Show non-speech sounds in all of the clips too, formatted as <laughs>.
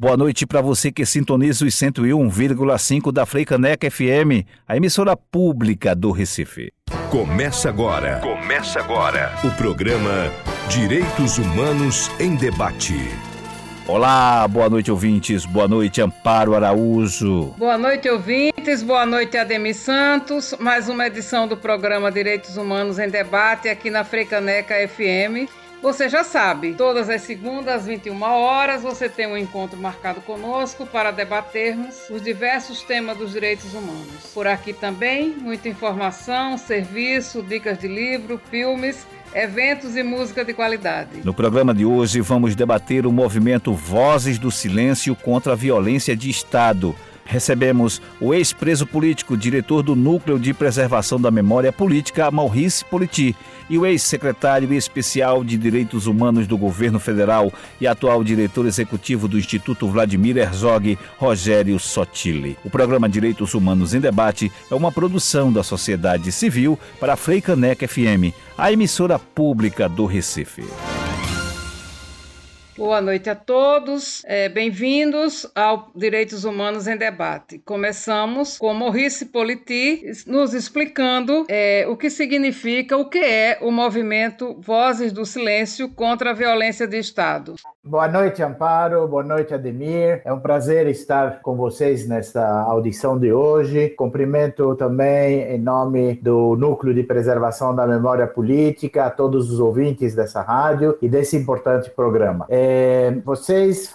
Boa noite para você que sintoniza os 101,5 da Freicaneca FM, a emissora pública do Recife. Começa agora. Começa agora. O programa Direitos Humanos em Debate. Olá, boa noite, ouvintes. Boa noite, Amparo Araújo. Boa noite, ouvintes. Boa noite, Ademir Santos. Mais uma edição do programa Direitos Humanos em Debate aqui na Freicaneca FM. Você já sabe, todas as segundas às 21 horas você tem um encontro marcado conosco para debatermos os diversos temas dos direitos humanos. Por aqui também, muita informação, serviço, dicas de livro, filmes eventos e música de qualidade. No programa de hoje vamos debater o movimento Vozes do Silêncio contra a Violência de Estado recebemos o ex-preso político, diretor do Núcleo de Preservação da Memória Política, Maurice Politi, e o ex-secretário especial de Direitos Humanos do Governo Federal e atual diretor executivo do Instituto Vladimir Herzog, Rogério Sotile. O programa Direitos Humanos em Debate é uma produção da sociedade civil para a Freicaneca FM, a emissora pública do Recife. Boa noite a todos, é, bem-vindos ao Direitos Humanos em Debate. Começamos com Maurice Politi nos explicando é, o que significa, o que é o movimento Vozes do Silêncio contra a Violência de Estado. Boa noite, Amparo. Boa noite, Ademir. É um prazer estar com vocês nesta audição de hoje. Cumprimento também, em nome do Núcleo de Preservação da Memória Política, a todos os ouvintes dessa rádio e desse importante programa. É, é, vocês,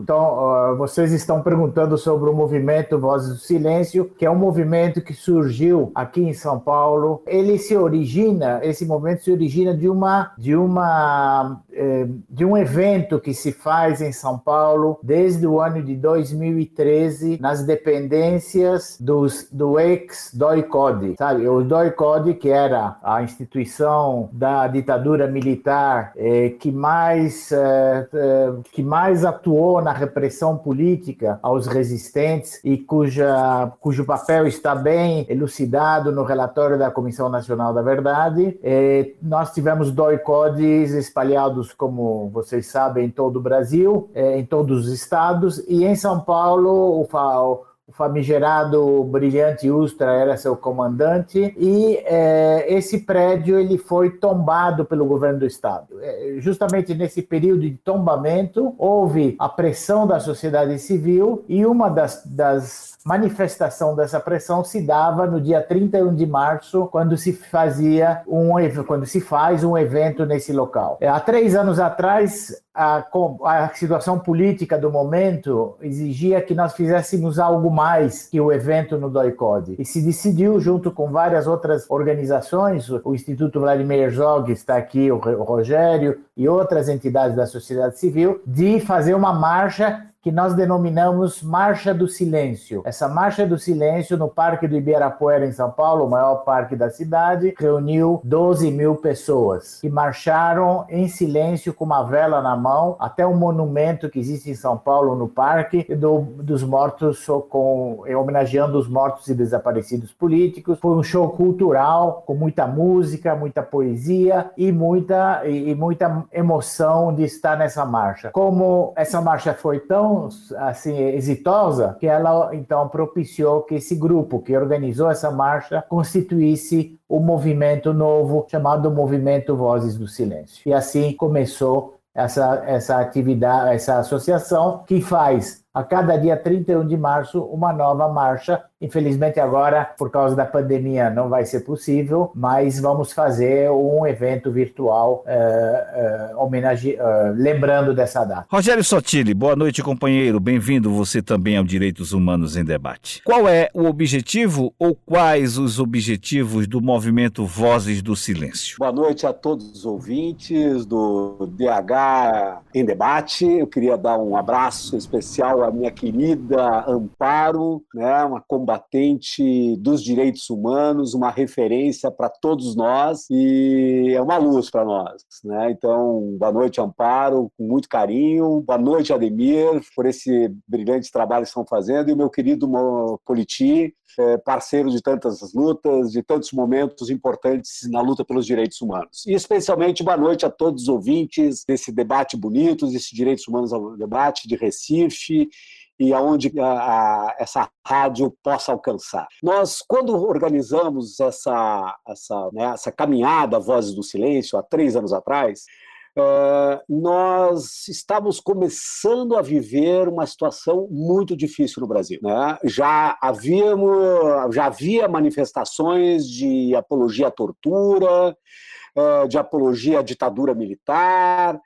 então, vocês estão perguntando sobre o movimento Vozes do Silêncio, que é um movimento que surgiu aqui em São Paulo. Ele se origina, esse movimento se origina de uma, de uma, é, de um evento que se faz em São Paulo desde o ano de 2013 nas dependências dos, do ex-DOI-CODE, sabe? O DOI-CODE, que era a instituição da ditadura militar é, que mais eh, que mais atuou na repressão política aos resistentes e cuja, cujo papel está bem elucidado no relatório da Comissão Nacional da Verdade. Eh, nós tivemos doicodes espalhados, como vocês sabem, em todo o Brasil, eh, em todos os estados, e em São Paulo, o, o famigerado Brilhante Ustra era seu comandante e é, esse prédio ele foi tombado pelo governo do estado. É, justamente nesse período de tombamento houve a pressão da sociedade civil e uma das, das manifestação dessa pressão se dava no dia 31 de março, quando se fazia um quando se faz um evento nesse local. É, há três anos atrás, a, a situação política do momento exigia que nós fizéssemos algo mais que o evento no DOICODE. E se decidiu, junto com várias outras organizações, o Instituto Vladimir Herzog está aqui, o Rogério, e outras entidades da sociedade civil, de fazer uma marcha que nós denominamos Marcha do Silêncio. Essa Marcha do Silêncio no Parque do Ibirapuera, em São Paulo, o maior parque da cidade, reuniu 12 mil pessoas que marcharam em silêncio com uma vela na mão até um monumento que existe em São Paulo, no parque, do, dos mortos, com, homenageando os mortos e desaparecidos políticos. Foi um show cultural com muita música, muita poesia e muita, e, e muita emoção de estar nessa marcha. Como essa marcha foi tão assim exitosa que ela então propiciou que esse grupo que organizou essa marcha constituísse o um movimento novo chamado Movimento Vozes do Silêncio. E assim começou essa, essa atividade, essa associação que faz a cada dia 31 de março uma nova marcha. Infelizmente agora, por causa da pandemia, não vai ser possível, mas vamos fazer um evento virtual uh, uh, homenage... Uh, lembrando dessa data. Rogério Sotile, boa noite, companheiro. Bem-vindo você também ao Direitos Humanos em Debate. Qual é o objetivo ou quais os objetivos do movimento Vozes do Silêncio? Boa noite a todos os ouvintes do DH em Debate. Eu queria dar um abraço especial a minha querida Amparo, né, uma combatente dos direitos humanos, uma referência para todos nós e é uma luz para nós. Né? Então, boa noite, Amparo, com muito carinho. Boa noite, Ademir, por esse brilhante trabalho que estão fazendo. E o meu querido Politi, é, parceiro de tantas lutas, de tantos momentos importantes na luta pelos direitos humanos. E especialmente boa noite a todos os ouvintes desse debate bonito, desse Direitos Humanos ao Debate de Recife e aonde a, a, essa rádio possa alcançar. Nós, quando organizamos essa, essa, né, essa caminhada Vozes do Silêncio, há três anos atrás, Uh, nós estávamos começando a viver uma situação muito difícil no Brasil. Né? Já, havíamos, já havia manifestações de apologia à tortura, de apologia à ditadura militar,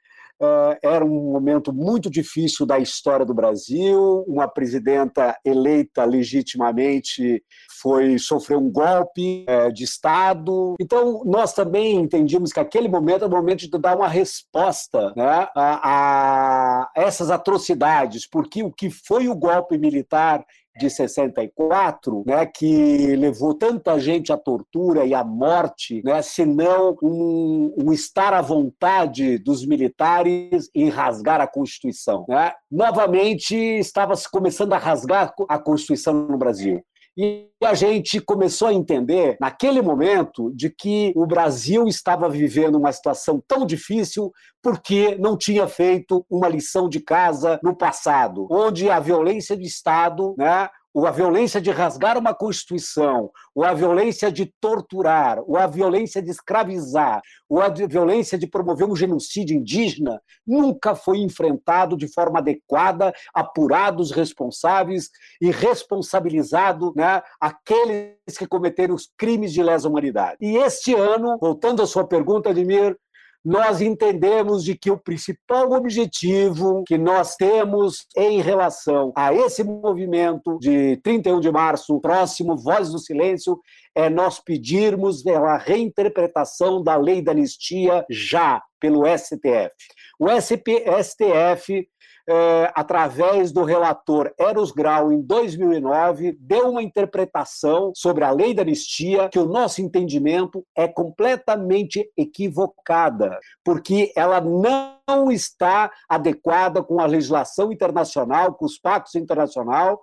era um momento muito difícil da história do Brasil. Uma presidenta eleita legitimamente foi sofreu um golpe uh, de Estado. Então, nós também entendíamos que aquele momento era o momento de dar uma resposta né, a, a essas atrocidades, porque o que foi o golpe militar de 64, né, que levou tanta gente à tortura e à morte, né, senão um, um estar à vontade dos militares em rasgar a Constituição. Né? Novamente, estava se começando a rasgar a Constituição no Brasil. E a gente começou a entender, naquele momento, de que o Brasil estava vivendo uma situação tão difícil porque não tinha feito uma lição de casa no passado, onde a violência de Estado, né, ou a violência de rasgar uma Constituição, ou a violência de torturar, ou a violência de escravizar, ou a violência de promover um genocídio indígena, nunca foi enfrentado de forma adequada, apurado os responsáveis e responsabilizado né, aqueles que cometeram os crimes de lesa humanidade. E este ano, voltando à sua pergunta, Admir, nós entendemos de que o principal objetivo que nós temos em relação a esse movimento de 31 de março, próximo Voz do Silêncio, é nós pedirmos a reinterpretação da lei da anistia já pelo STF. O SP, STF é, através do relator Eros Grau, em 2009, deu uma interpretação sobre a lei da anistia que o nosso entendimento é completamente equivocada, porque ela não está adequada com a legislação internacional, com os pactos internacional,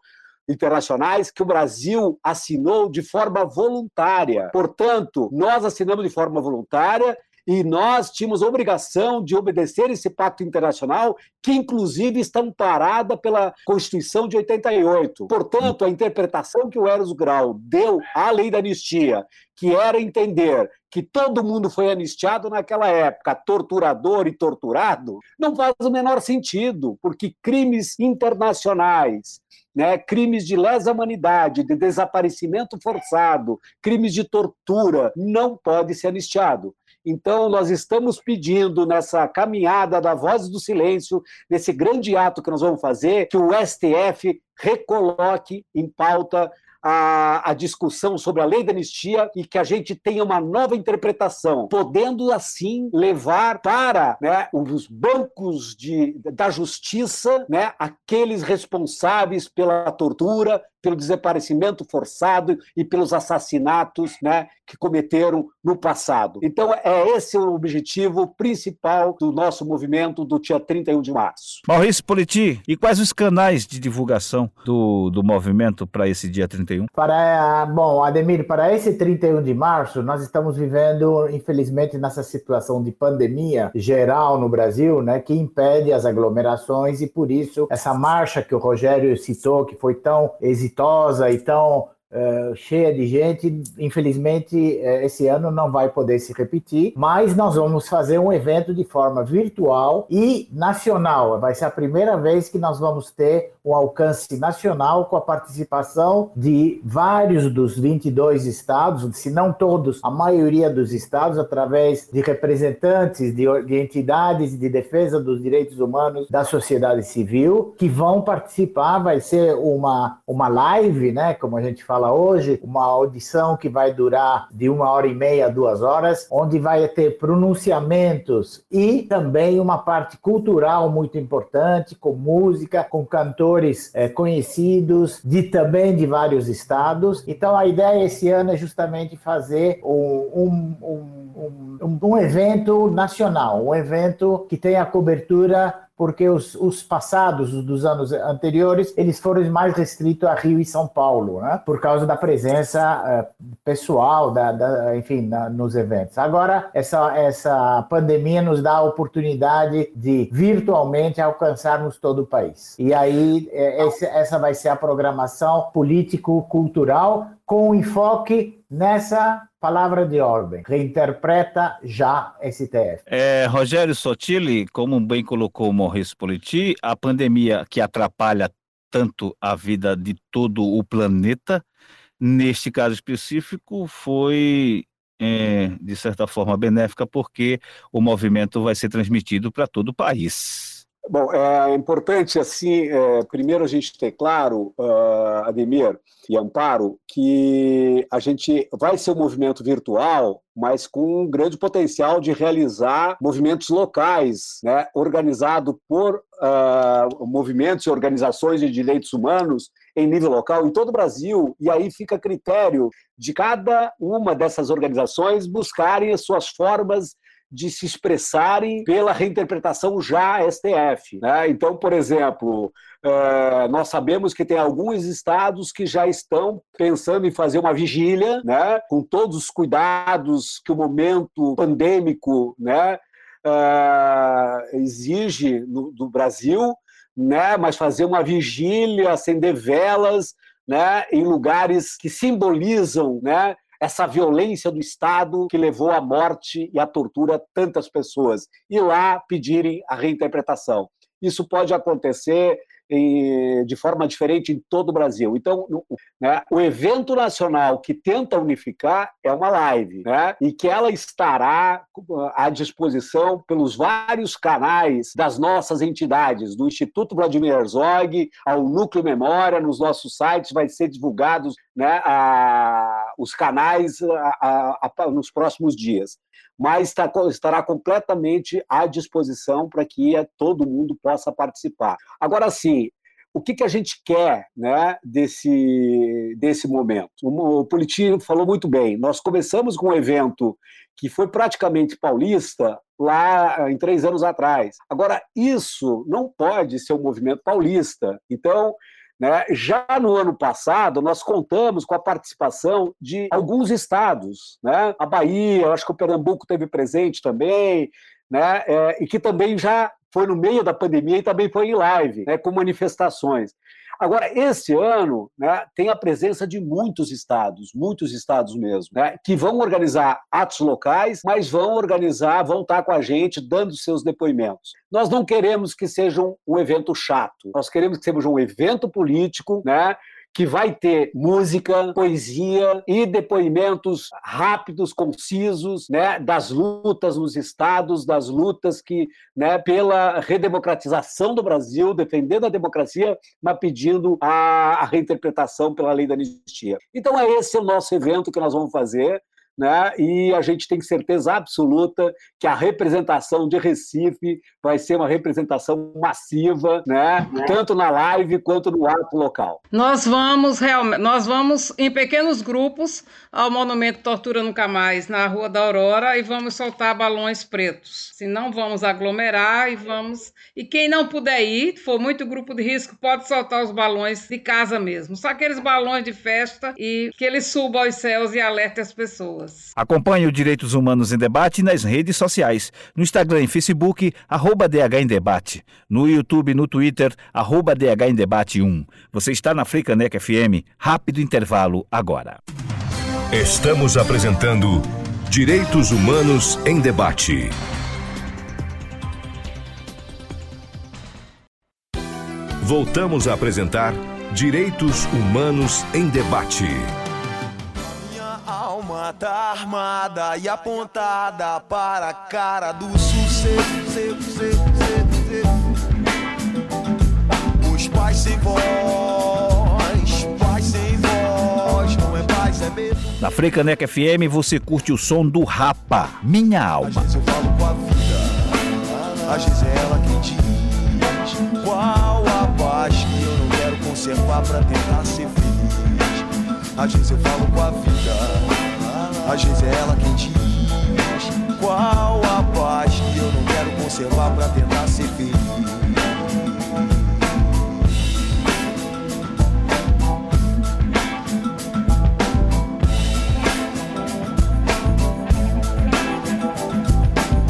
internacionais que o Brasil assinou de forma voluntária. Portanto, nós assinamos de forma voluntária e nós tínhamos obrigação de obedecer esse pacto internacional, que inclusive está amparada pela Constituição de 88. Portanto, a interpretação que o Eros Grau deu à lei da anistia, que era entender que todo mundo foi anistiado naquela época, torturador e torturado, não faz o menor sentido, porque crimes internacionais, né, crimes de lesa humanidade, de desaparecimento forçado, crimes de tortura, não pode ser anistiado. Então, nós estamos pedindo nessa caminhada da Voz do Silêncio, nesse grande ato que nós vamos fazer, que o STF recoloque em pauta a, a, discussão sobre a lei da anistia e que a gente tenha uma nova interpretação, podendo assim levar para né, os bancos de, da justiça né, aqueles responsáveis pela tortura, pelo desaparecimento forçado e pelos assassinatos né, que cometeram no passado. Então, é esse o objetivo principal do nosso movimento do dia 31 de março. Maurício Politi, e quais os canais de divulgação do, do movimento para esse dia 31? Para, bom, Ademir, para esse 31 de março, nós estamos vivendo, infelizmente, nessa situação de pandemia geral no Brasil, né, que impede as aglomerações e, por isso, essa marcha que o Rogério citou, que foi tão exitosa e tão Uh, cheia de gente. Infelizmente, uh, esse ano não vai poder se repetir, mas nós vamos fazer um evento de forma virtual e nacional. Vai ser a primeira vez que nós vamos ter um alcance nacional com a participação de vários dos 22 estados, se não todos, a maioria dos estados, através de representantes de, de entidades de defesa dos direitos humanos da sociedade civil, que vão participar. Vai ser uma, uma live, né, como a gente fala hoje, uma audição que vai durar de uma hora e meia, duas horas, onde vai ter pronunciamentos e também uma parte cultural muito importante, com música, com cantores é, conhecidos, de também de vários estados. Então a ideia esse ano é justamente fazer um, um, um, um evento nacional, um evento que tenha cobertura porque os, os passados dos anos anteriores eles foram mais restritos a Rio e São Paulo, né? por causa da presença uh, pessoal, da, da enfim, na, nos eventos. Agora essa essa pandemia nos dá a oportunidade de virtualmente alcançarmos todo o país. E aí é, esse, essa vai ser a programação político-cultural com enfoque nessa palavra de ordem. Reinterpreta já STF. É, Rogério Sotile, como bem colocou Maurício Politi, a pandemia que atrapalha tanto a vida de todo o planeta, neste caso específico, foi é, de certa forma benéfica, porque o movimento vai ser transmitido para todo o país. Bom, é importante, assim, é, primeiro a gente ter claro, uh, Ademir e Amparo, que a gente vai ser um movimento virtual, mas com um grande potencial de realizar movimentos locais, né, organizado por uh, movimentos e organizações de direitos humanos em nível local em todo o Brasil, e aí fica a critério de cada uma dessas organizações buscarem as suas formas de se expressarem pela reinterpretação já STF. Né? Então, por exemplo, é, nós sabemos que tem alguns estados que já estão pensando em fazer uma vigília, né? com todos os cuidados que o momento pandêmico né? É, exige no, do Brasil, né? mas fazer uma vigília, acender velas né? em lugares que simbolizam né? Essa violência do Estado que levou à morte e à tortura tantas pessoas, e lá pedirem a reinterpretação. Isso pode acontecer de forma diferente em todo o Brasil. Então, né, o evento nacional que tenta unificar é uma live, né, e que ela estará à disposição pelos vários canais das nossas entidades, do Instituto Vladimir Herzog ao Núcleo Memória, nos nossos sites vai ser divulgados né, a, os canais a, a, nos próximos dias mas está, estará completamente à disposição para que todo mundo possa participar. Agora, sim, o que, que a gente quer né, desse, desse momento? O, o Politi falou muito bem. Nós começamos com um evento que foi praticamente paulista lá em três anos atrás. Agora, isso não pode ser um movimento paulista. Então, né? Já no ano passado, nós contamos com a participação de alguns estados, né? a Bahia, acho que o Pernambuco teve presente também, né? É, e que também já foi no meio da pandemia e também foi em live, né? com manifestações. Agora, esse ano, né, tem a presença de muitos estados, muitos estados mesmo, né, que vão organizar atos locais, mas vão organizar, vão estar com a gente dando seus depoimentos. Nós não queremos que seja um evento chato, nós queremos que seja um evento político, né, que vai ter música, poesia e depoimentos rápidos, concisos, né, das lutas nos estados, das lutas que, né, pela redemocratização do Brasil, defendendo a democracia, mas pedindo a, a reinterpretação pela lei da anistia. Então é esse o nosso evento que nós vamos fazer né? e a gente tem certeza absoluta que a representação de Recife vai ser uma representação massiva, né? tanto na live quanto no ato local. Nós vamos nós vamos em pequenos grupos ao Monumento Tortura Nunca Mais, na Rua da Aurora, e vamos soltar balões pretos. Se não vamos aglomerar e vamos. E quem não puder ir, for muito grupo de risco, pode soltar os balões de casa mesmo. Só aqueles balões de festa e que eles subam aos céus e alertem as pessoas pessoas. Acompanhe o Direitos Humanos em Debate nas redes sociais. No Instagram e Facebook, arroba DH em Debate. No YouTube e no Twitter, arroba DH em Debate 1. Você está na Frecaneca FM. Rápido intervalo agora. Estamos apresentando Direitos Humanos em Debate. Voltamos a apresentar Direitos Humanos em Debate tá armada e apontada para a cara do sucesso. Os pais sem voz, pais sem voz. Na Frecaneca FM você curte o som do Rapa, Minha Alma. Às vezes eu falo com a vida, às vezes é ela quem diz qual a paz que eu não quero conservar pra tentar ser feliz. Às vezes eu falo com a vida, às vezes é ela quem diz qual a paz que eu não quero conservar pra tentar ser feliz.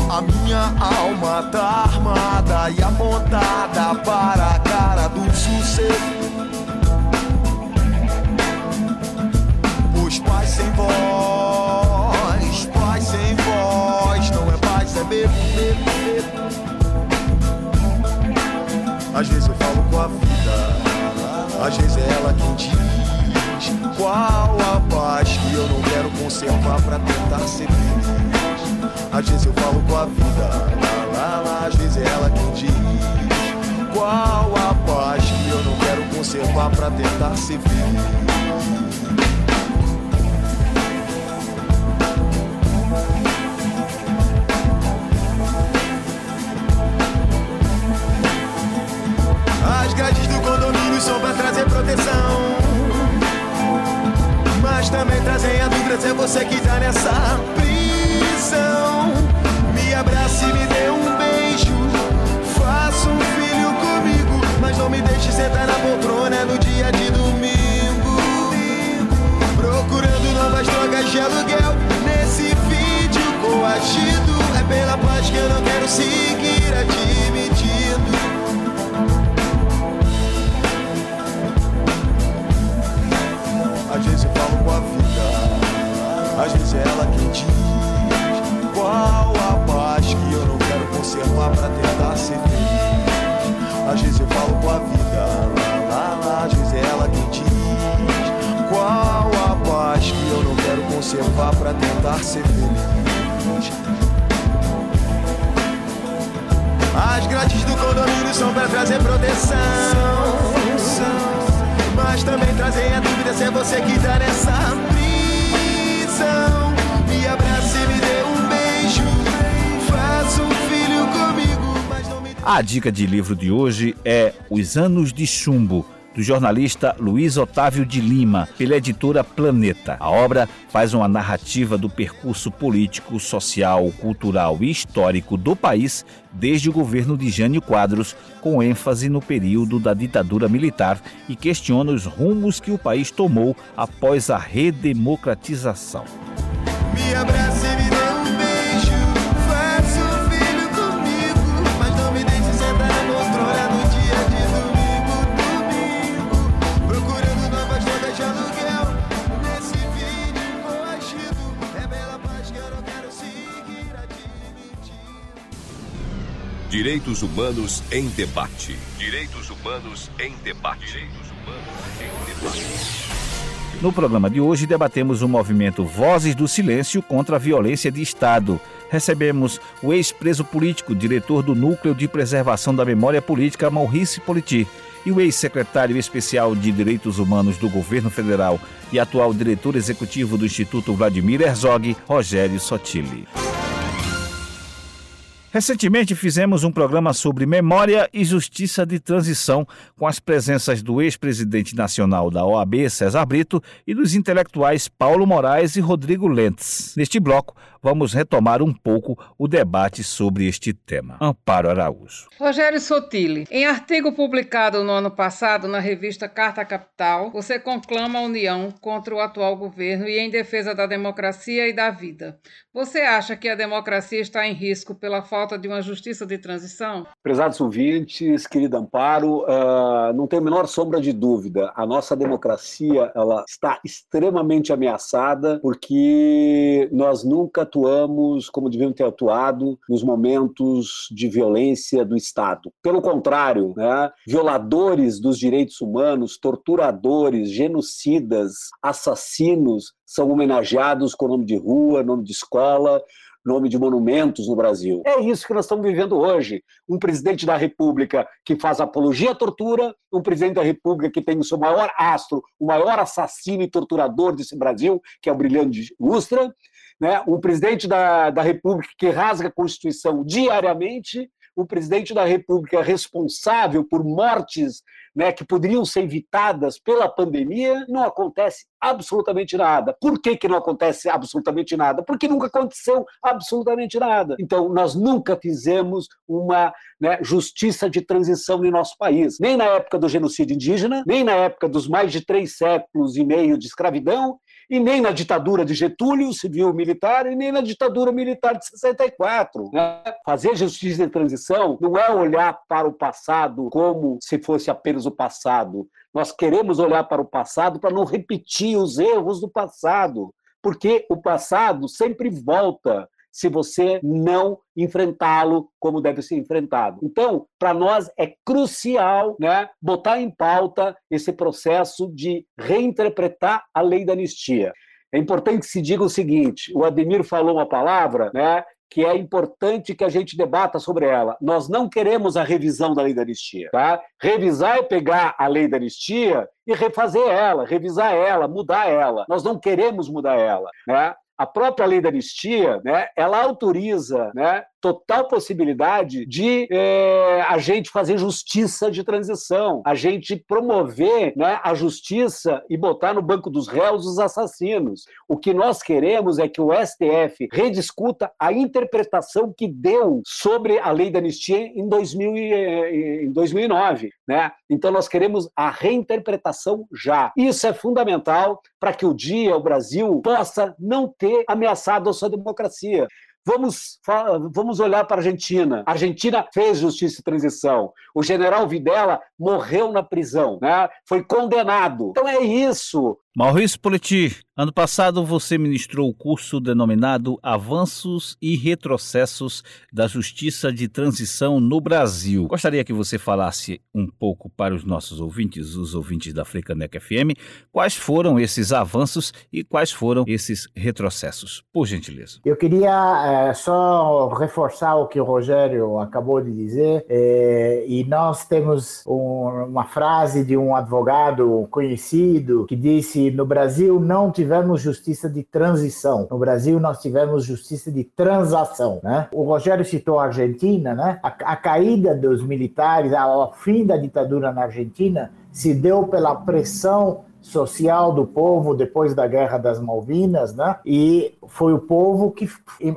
A minha alma tá armada e apontada para a cara do sucesso. Os pais sem voz, Às vezes eu falo com a vida, às vezes é ela quem diz qual a paz que eu não quero conservar pra tentar ser feliz. Às vezes eu falo com a vida, lá, lá, lá, às vezes é ela quem diz qual a paz que eu não quero conservar pra tentar ser feliz. Também trazem a dúvida se é você que tá nessa prisão. Me abrace e me dê um beijo. Faça um filho comigo, mas não me deixe sentar na poltrona no dia de domingo. Procurando novas drogas de aluguel nesse vídeo coagido. É pela paz que eu não quero seguir conservar pra tentar ser feliz. Às vezes eu falo com a vida, lá, lá, lá, às vezes é ela quem diz qual a paz que eu não quero conservar pra tentar ser feliz. As grades do condomínio são pra trazer proteção. Mas também trazem a dúvida se é você que tá nessa prisão. A dica de livro de hoje é Os Anos de Chumbo do jornalista Luiz Otávio de Lima, pela editora Planeta. A obra faz uma narrativa do percurso político, social, cultural e histórico do país desde o governo de Jânio Quadros, com ênfase no período da ditadura militar e questiona os rumos que o país tomou após a redemocratização. Direitos Humanos em Debate. Direitos Humanos em Debate. Direitos Humanos em Debate. No programa de hoje debatemos o movimento Vozes do Silêncio contra a Violência de Estado. Recebemos o ex-preso político, diretor do Núcleo de Preservação da Memória Política, Maurice Politi, e o ex-secretário especial de Direitos Humanos do Governo Federal e atual diretor executivo do Instituto Vladimir Herzog, Rogério Sotile. Recentemente fizemos um programa sobre memória e justiça de transição, com as presenças do ex-presidente nacional da OAB, César Brito, e dos intelectuais Paulo Moraes e Rodrigo Lentes. Neste bloco, vamos retomar um pouco o debate sobre este tema. Amparo Araújo. Rogério Sotile, em artigo publicado no ano passado na revista Carta Capital, você conclama a união contra o atual governo e em defesa da democracia e da vida. Você acha que a democracia está em risco pela falta de uma justiça de transição? Prezados ouvintes, querido Amparo, uh, não tem a menor sombra de dúvida. A nossa democracia ela está extremamente ameaçada porque nós nunca atuamos como devíamos ter atuado nos momentos de violência do Estado. Pelo contrário, né, violadores dos direitos humanos, torturadores, genocidas, assassinos são homenageados com nome de rua, nome de escola, nome de monumentos no Brasil. É isso que nós estamos vivendo hoje. Um presidente da República que faz apologia à tortura, um presidente da República que tem o seu maior astro, o maior assassino e torturador desse Brasil, que é o Brilhante Ustra, né? um presidente da, da República que rasga a Constituição diariamente, o presidente da República responsável por mortes né, que poderiam ser evitadas pela pandemia, não acontece absolutamente nada. Por que, que não acontece absolutamente nada? Porque nunca aconteceu absolutamente nada. Então, nós nunca fizemos uma né, justiça de transição em nosso país, nem na época do genocídio indígena, nem na época dos mais de três séculos e meio de escravidão, e nem na ditadura de Getúlio, civil-militar, e nem na ditadura militar de 64. Né? Fazer justiça de transição não é olhar para o passado como se fosse apenas o passado. Nós queremos olhar para o passado para não repetir os erros do passado, porque o passado sempre volta se você não enfrentá-lo como deve ser enfrentado. Então, para nós é crucial né, botar em pauta esse processo de reinterpretar a lei da anistia. É importante que se diga o seguinte: o Ademir falou uma palavra né, que é importante que a gente debata sobre ela. Nós não queremos a revisão da lei da anistia. Tá? Revisar é pegar a lei da anistia e refazer ela, revisar ela, mudar ela. Nós não queremos mudar ela. Né? A própria lei da anistia, né, ela autoriza né, total possibilidade de é, a gente fazer justiça de transição, a gente promover né, a justiça e botar no banco dos réus os assassinos. O que nós queremos é que o STF rediscuta a interpretação que deu sobre a lei da anistia em, 2000 e, em 2009. Né? Então, nós queremos a reinterpretação já. Isso é fundamental para que o dia o Brasil possa não ter ameaçado a sua democracia. Vamos, vamos olhar para a Argentina. A Argentina fez justiça e transição. O general Videla morreu na prisão, né? foi condenado. Então é isso. Maurício Politi, ano passado você ministrou o curso denominado Avanços e Retrocessos da Justiça de Transição no Brasil. Gostaria que você falasse um pouco para os nossos ouvintes, os ouvintes da Frecanec FM, quais foram esses avanços e quais foram esses retrocessos, por gentileza. Eu queria é, só reforçar o que o Rogério acabou de dizer, é, e nós temos um, uma frase de um advogado conhecido que disse no Brasil não tivemos justiça de transição, no Brasil nós tivemos justiça de transação. Né? O Rogério citou a Argentina, né? a, a caída dos militares, ao fim da ditadura na Argentina, se deu pela pressão social do povo depois da Guerra das Malvinas, né? E foi o povo que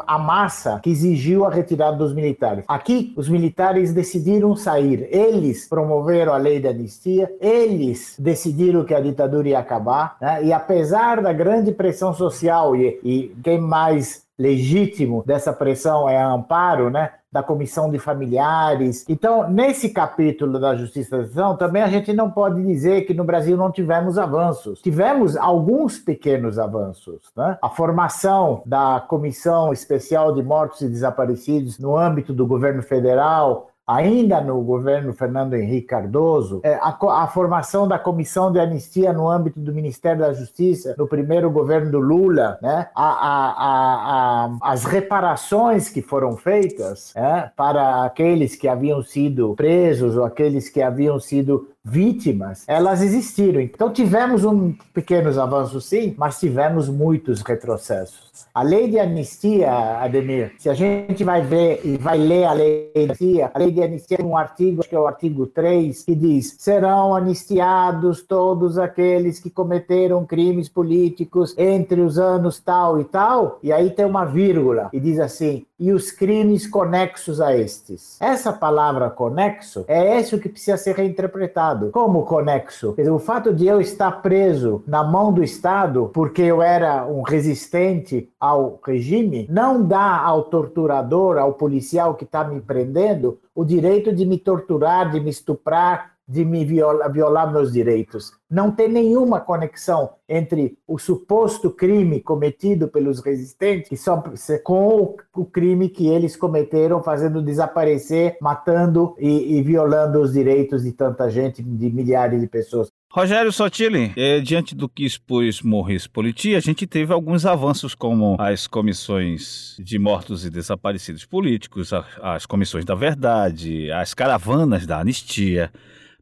a massa que exigiu a retirada dos militares. Aqui os militares decidiram sair, eles promoveram a lei da anistia, eles decidiram que a ditadura ia acabar, né? E apesar da grande pressão social e, e quem mais legítimo dessa pressão é Amparo, né? Da comissão de familiares. Então, nesse capítulo da justiça da transição, também a gente não pode dizer que no Brasil não tivemos avanços. Tivemos alguns pequenos avanços. Né? A formação da Comissão Especial de Mortos e Desaparecidos no âmbito do governo federal, ainda no governo Fernando Henrique Cardoso, é, a, a, formação da comissão de anistia no âmbito do Ministério da Justiça, no primeiro governo do Lula, né? a, a, as reparações que foram feitas é, para aqueles que haviam sido presos ou aqueles que haviam sido vítimas, elas existiram. Então tivemos um pequenos avanços sim, mas tivemos muitos retrocessos. A lei de anistia, Ademir, se a gente vai ver e vai ler a lei de anistia, a lei de anistia tem um artigo, acho que é o artigo 3, que diz: serão anistiados todos aqueles que cometeram crimes políticos entre os anos tal e tal, e aí tem uma vírgula, e diz assim: e os crimes conexos a estes. Essa palavra conexo é isso que precisa ser reinterpretado. Como conexo? Dizer, o fato de eu estar preso na mão do Estado porque eu era um resistente ao regime não dá ao torturador, ao policial que está me prendendo, o direito de me torturar, de me estuprar, de me violar, violar meus direitos. Não tem nenhuma conexão entre o suposto crime cometido pelos resistentes que são, com o crime que eles cometeram, fazendo desaparecer, matando e, e violando os direitos de tanta gente, de milhares de pessoas. Rogério Sotile, é, diante do que expôs Morris Politi, a gente teve alguns avanços como as comissões de mortos e desaparecidos políticos, as comissões da verdade, as caravanas da anistia.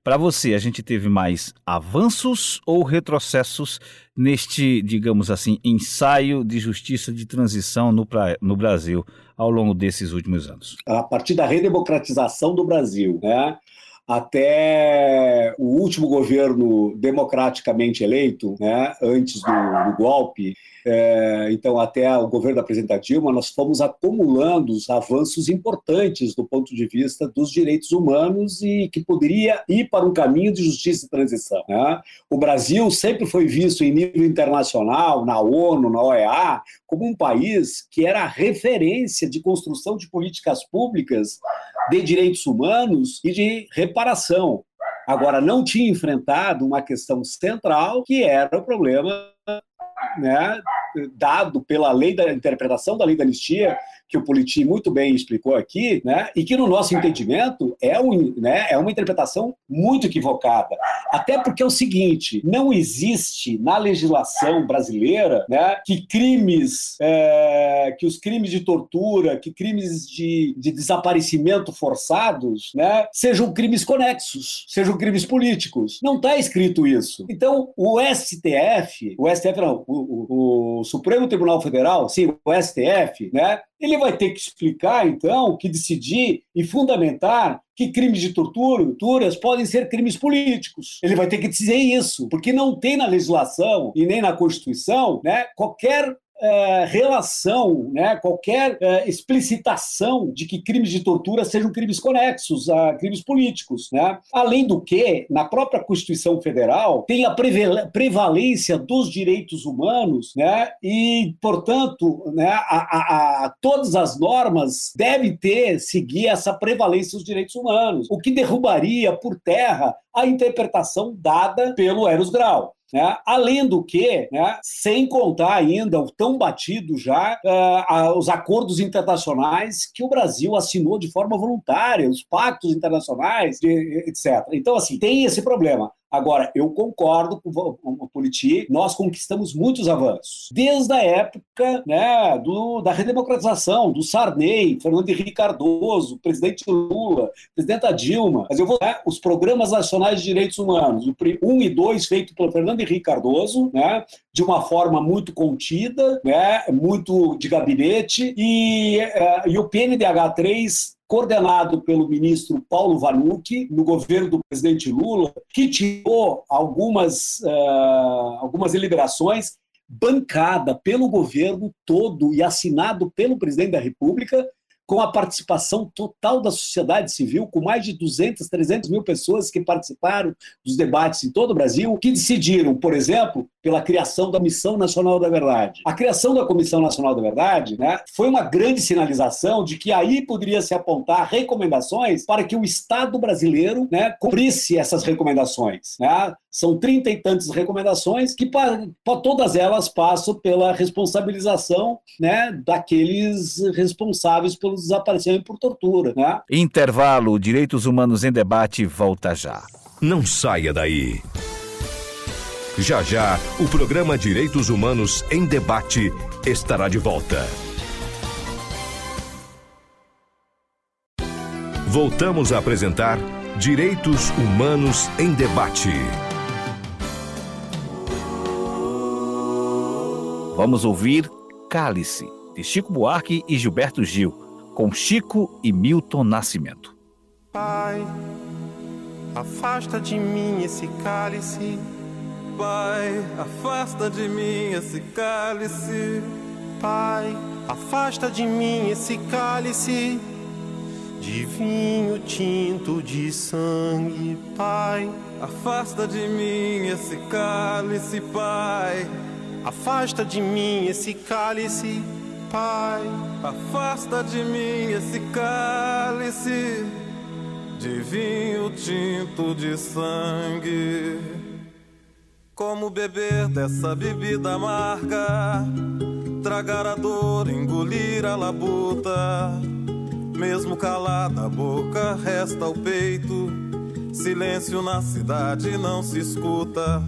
Para você, a gente teve mais avanços ou retrocessos neste, digamos assim, ensaio de justiça de transição no, pra, no Brasil ao longo desses últimos anos? A partir da redemocratização do Brasil, né? Até o último governo democraticamente eleito, né, antes do, do golpe, é, então até o governo da presidenta Dilma, nós fomos acumulando os avanços importantes do ponto de vista dos direitos humanos e que poderia ir para um caminho de justiça e transição. Né? O Brasil sempre foi visto em nível internacional, na ONU, na OEA, como um país que era referência de construção de políticas públicas de direitos humanos e de reparação. Agora, não tinha enfrentado uma questão central, que era o problema né, dado pela lei da interpretação da lei da anistia, que o Politi muito bem explicou aqui, né, e que no nosso entendimento é, um, né, é uma interpretação muito equivocada. Até porque é o seguinte: não existe na legislação brasileira né, que crimes, é, que os crimes de tortura, que crimes de, de desaparecimento forçados né, sejam crimes conexos, sejam crimes políticos. Não está escrito isso. Então, o STF, o STF não, o, o, o Supremo Tribunal Federal, sim, o STF, né, ele vai ter que explicar, então, que decidir e fundamentar que crimes de tortura, torturas podem ser crimes políticos. Ele vai ter que dizer isso, porque não tem na legislação e nem na Constituição né, qualquer é, relação, né, qualquer é, explicitação de que crimes de tortura sejam crimes conexos a crimes políticos. Né? Além do que, na própria Constituição Federal, tem a prevalência dos direitos humanos né, e, portanto, né, a, a, a, todas as normas devem ter, seguir essa prevalência dos direitos humanos, o que derrubaria por terra a interpretação dada pelo Eros Grau. Né? Além do que, né, sem contar ainda o tão batido já uh, os acordos internacionais que o Brasil assinou de forma voluntária, os pactos internacionais, etc. Então, assim, tem esse problema. Agora, eu concordo com o Politi, nós conquistamos muitos avanços. Desde a época né, do, da redemocratização, do Sarney, Fernando Henrique Cardoso, presidente Lula, presidenta Dilma. Mas eu vou né, os programas nacionais de direitos humanos, o 1 e 2 feito pelo Fernando Henrique Cardoso, né, de uma forma muito contida, né, muito de gabinete, e, uh, e o PNDH 3 coordenado pelo ministro Paulo Vanucci, no governo do presidente Lula, que tirou algumas, uh, algumas deliberações bancada pelo governo todo e assinado pelo presidente da República, com a participação total da sociedade civil, com mais de 200, 300 mil pessoas que participaram dos debates em todo o Brasil, que decidiram, por exemplo, pela criação da Missão Nacional da Verdade. A criação da Comissão Nacional da Verdade né, foi uma grande sinalização de que aí poderia se apontar recomendações para que o Estado brasileiro né, cumprisse essas recomendações. Né? São trinta e tantas recomendações que todas elas passam pela responsabilização né, daqueles responsáveis pelo desaparecimento por tortura. Né? Intervalo Direitos Humanos em Debate volta já. Não saia daí. Já já, o programa Direitos Humanos em Debate estará de volta. Voltamos a apresentar Direitos Humanos em Debate. Vamos ouvir Cálice, de Chico Buarque e Gilberto Gil, com Chico e Milton Nascimento. Pai, afasta de mim esse cálice Pai, afasta de mim esse cálice. Pai, afasta de mim esse cálice de vinho tinto de sangue. Pai, afasta de mim esse cálice, Pai. Afasta de mim esse cálice, Pai. Afasta de mim esse cálice de vinho tinto de sangue. Como beber dessa bebida amarga, tragar a dor, engolir a labuta. Mesmo calada a boca, resta o peito, Silêncio na cidade não se escuta.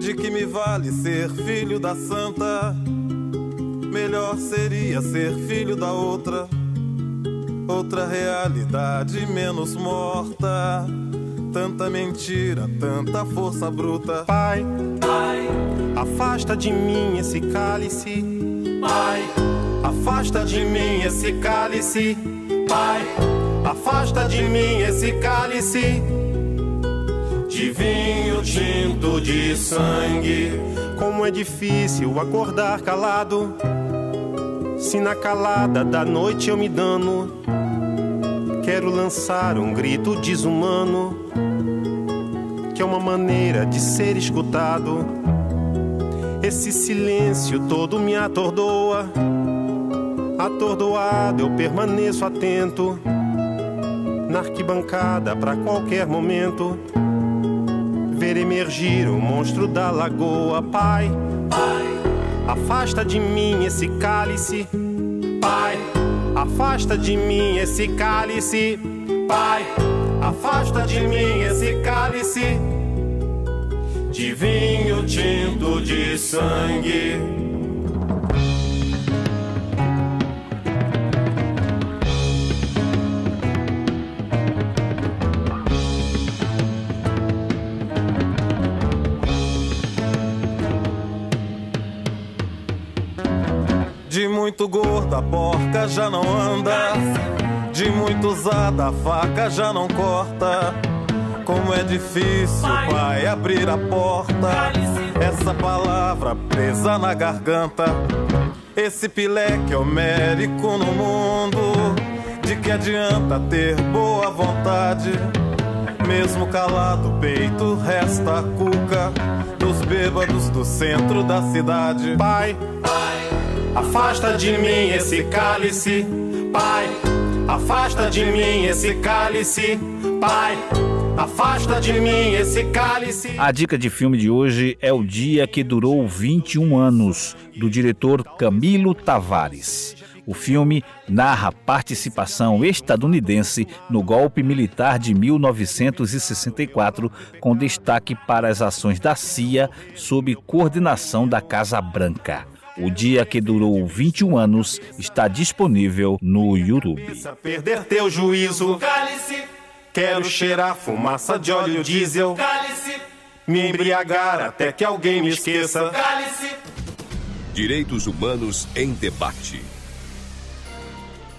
De que me vale ser filho da santa? Melhor seria ser filho da outra. Outra realidade menos morta. Tanta mentira, tanta força bruta. Pai, Pai, afasta de mim esse cálice. Pai, afasta de mim esse cálice. Pai, afasta de mim esse cálice de vinho tinto de sangue. Como é difícil acordar calado. Se na calada da noite eu me dano, quero lançar um grito desumano, que é uma maneira de ser escutado. Esse silêncio todo me atordoa. Atordoado eu permaneço atento na arquibancada para qualquer momento ver emergir o monstro da lagoa. Pai, Pai, afasta de mim esse cálice. Pai, afasta de mim esse cálice. Pai, afasta de mim esse cálice de vinho tinto de sangue. Muito gorda a porca já não anda. De muito usada a faca já não corta. Como é difícil, pai, abrir a porta. Essa palavra presa na garganta. Esse pileque homérico no mundo. De que adianta ter boa vontade? Mesmo calado o peito, resta a cuca dos bêbados do centro da cidade. Pai, afasta de mim esse cálice. Pai, afasta de mim esse cálice. Pai, afasta de mim esse cálice. A dica de filme de hoje é O Dia que Durou 21 Anos, do diretor Camilo Tavares. O filme narra a participação estadunidense no golpe militar de 1964, com destaque para as ações da CIA sob coordenação da Casa Branca. O dia que durou 21 anos está disponível no YouTube. Perder teu juízo. Cálice, Quero cheirar fumaça de óleo diesel. cálice, Me embriagar até que alguém me esqueça. cálice. Direitos Humanos em Debate.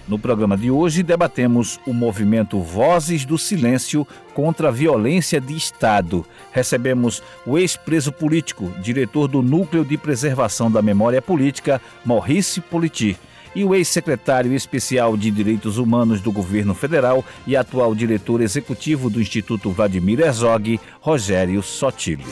No programa de hoje, debatemos o movimento Vozes do Silêncio contra a Violência de Estado. Recebemos o ex-preso político, diretor do Núcleo de Preservação da Memória Política, Maurice Politi, e o ex-secretário especial de Direitos Humanos do Governo Federal e atual diretor executivo do Instituto Vladimir Herzog, Rogério Sotilho.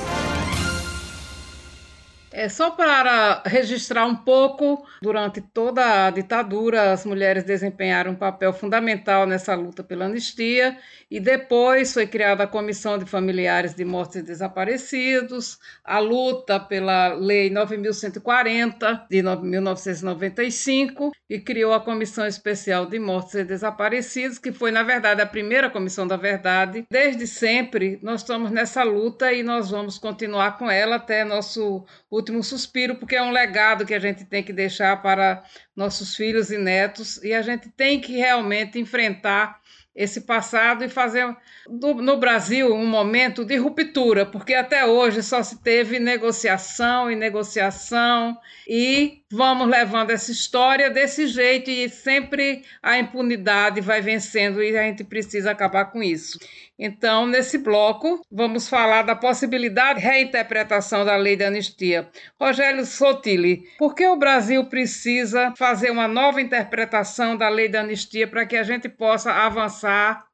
É só para registrar um pouco, durante toda a ditadura, as mulheres desempenharam um papel fundamental nessa luta pela anistia, e depois foi criada a Comissão de Familiares de Mortos e Desaparecidos, a luta pela Lei 9.140 de 1995, e criou a Comissão Especial de Mortos e Desaparecidos, que foi, na verdade, a primeira Comissão da Verdade. Desde sempre, nós estamos nessa luta e nós vamos continuar com ela até nosso último suspiro, porque é um legado que a gente tem que deixar para nossos filhos e netos, e a gente tem que realmente enfrentar esse passado e fazer do, no Brasil um momento de ruptura, porque até hoje só se teve negociação e negociação, e vamos levando essa história desse jeito, e sempre a impunidade vai vencendo, e a gente precisa acabar com isso. Então, nesse bloco, vamos falar da possibilidade de reinterpretação da lei da anistia. Rogério Sotili, por que o Brasil precisa fazer uma nova interpretação da lei da anistia para que a gente possa avançar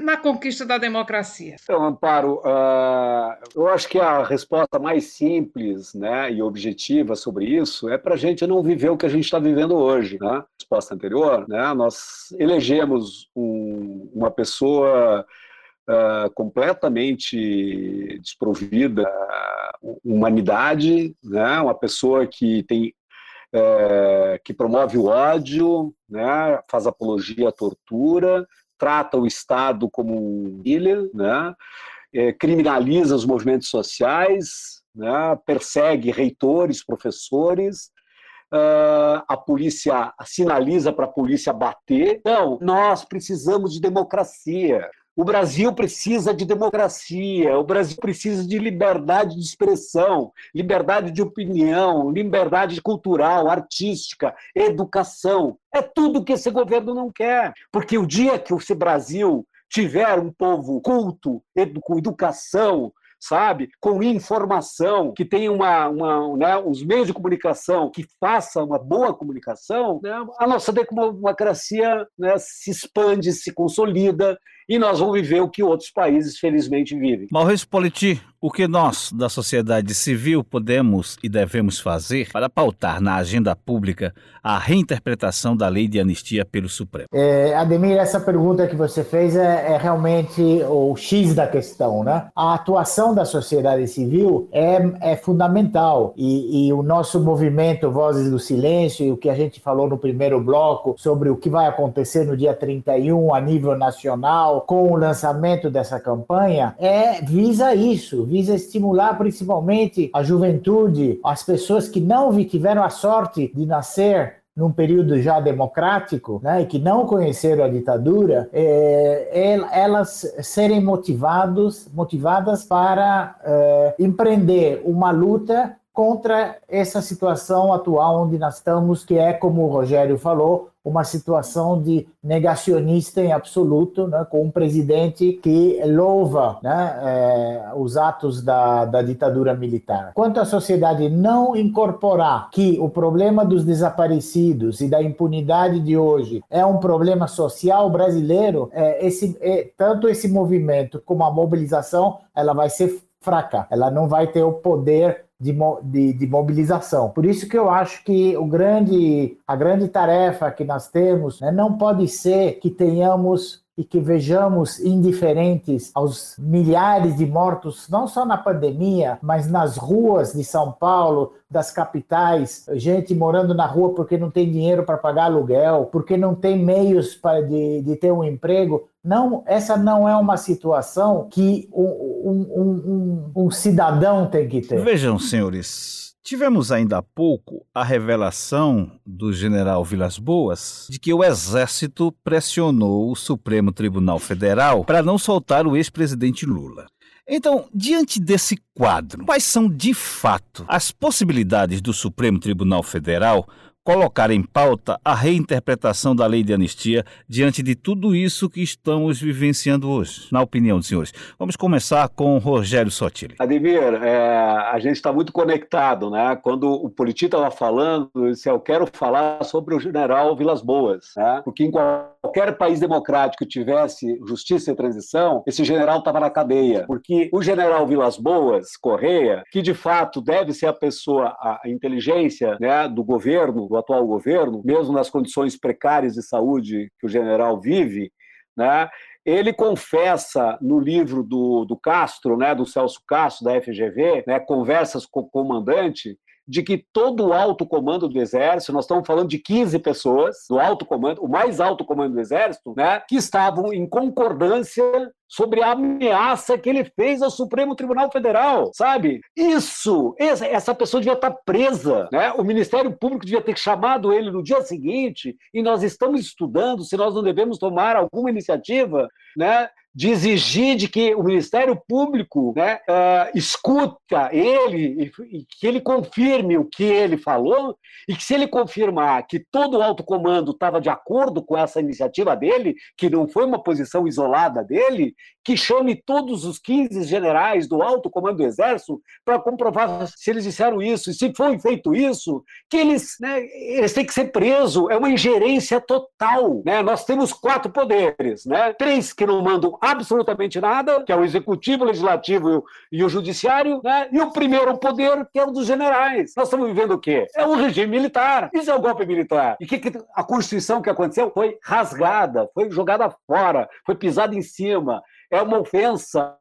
na conquista da democracia? Então, Amparo, uh, eu acho que a resposta mais simples né, e objetiva sobre isso é para a gente não viver o que a gente está vivendo hoje. Né? Resposta anterior, né, nós elegemos um, uma pessoa Uh, completamente desprovida humanidade, né? uma pessoa que tem uh, que promove o ódio, né? faz apologia à tortura, trata o Estado como um killer, né? É, criminaliza os movimentos sociais, né? persegue reitores, professores, Uh, a polícia sinaliza para a polícia bater. Não, nós precisamos de democracia. O Brasil precisa de democracia, o Brasil precisa de liberdade de expressão, liberdade de opinião, liberdade cultural, artística, educação. É tudo que esse governo não quer. Porque o dia que esse Brasil tiver um povo culto, com educação, sabe? Com informação, que tenha uma, uma né, os meios de comunicação que faça uma boa comunicação, né, a nossa democracia né, se expande, se consolida e nós vamos viver o que outros países, felizmente, vivem. Maurício Politi, o que nós, da sociedade civil, podemos e devemos fazer para pautar na agenda pública a reinterpretação da lei de anistia pelo Supremo? É, Ademir, essa pergunta que você fez é, é, realmente o X da questão, né? A atuação da sociedade civil é, é fundamental e, e o nosso movimento Vozes do Silêncio e o que a gente falou no primeiro bloco sobre o que vai acontecer no dia 31 a nível nacional, com o lançamento dessa campanha é visa isso, visa estimular principalmente a juventude, as pessoas que não tiveram a sorte de nascer num período já democrático, né, e que não conheceram a ditadura, é, elas serem motivados, motivadas para é, empreender uma luta contra essa situação atual onde nós estamos, que é, como o Rogério falou, uma situação de negacionista em absoluto, né, com um presidente que louva né, é, os atos da, da ditadura militar. Quanto a sociedade não incorporar que o problema dos desaparecidos e da impunidade de hoje é um problema social brasileiro, é, esse, é, tanto esse movimento como a mobilização, ela vai ser fraca, ela não vai ter o poder de, de, de, mobilização. Por isso que eu acho que o grande, a grande tarefa que nós temos né, não pode ser que tenhamos e que vejamos indiferentes aos milhares de mortos, não só na pandemia, mas nas ruas de São Paulo, das capitais, gente morando na rua porque não tem dinheiro para pagar aluguel, porque não tem meios para de, de ter um emprego. Não, essa não é uma situação que um, um, um, um cidadão tem que ter. Vejam, senhores, Tivemos ainda há pouco a revelação do general Vilas Boas de que o Exército pressionou o Supremo Tribunal Federal para não soltar o ex-presidente Lula. Então, diante desse quadro, quais são de fato as possibilidades do Supremo Tribunal Federal colocar em pauta a reinterpretação da lei de anistia diante de tudo isso que estamos vivenciando hoje, na opinião dos senhores. Vamos começar com Rogério Sotilli. Ademir, é, a gente está muito conectado, né? Quando o Politi estava falando, eu disse, eu quero falar sobre o general Vilas Boas, né? Porque em qualquer país democrático que tivesse justiça e transição, esse general estava na cadeia. Porque o general Vilas Boas, Correia, que de fato deve ser a pessoa, a inteligência né, do governo, do atual governo, mesmo nas condições precárias de saúde que o general vive, né, ele confessa no livro do, do Castro, né, do Celso Castro, da FGV, né, Conversas com o Comandante, de que todo o alto comando do Exército, nós estamos falando de 15 pessoas, do alto comando, o mais alto comando do Exército, né, que estavam em concordância sobre a ameaça que ele fez ao Supremo Tribunal Federal, sabe? Isso, essa pessoa devia estar presa, né? O Ministério Público devia ter chamado ele no dia seguinte e nós estamos estudando se nós não devemos tomar alguma iniciativa, né? De exigir de que o Ministério Público né, uh, escuta ele e, e, que ele confirme o que ele falou e que se ele confirmar que todo o alto comando estava de acordo com essa iniciativa dele, que não foi uma posição isolada dele, que chame todos os 15 generais do alto comando do Exército para comprovar se eles disseram isso e se foi feito isso, que eles, né, eles têm que ser presos. É uma ingerência total. Né? Nós temos quatro poderes, né? três que não mandam absolutamente nada, que é o executivo, o legislativo e o judiciário, né? e o primeiro poder, que é o dos generais. Nós estamos vivendo o quê? É um regime militar. Isso é o um golpe militar. E que, que a Constituição que aconteceu foi rasgada, foi jogada fora, foi pisada em cima. É uma ofensa,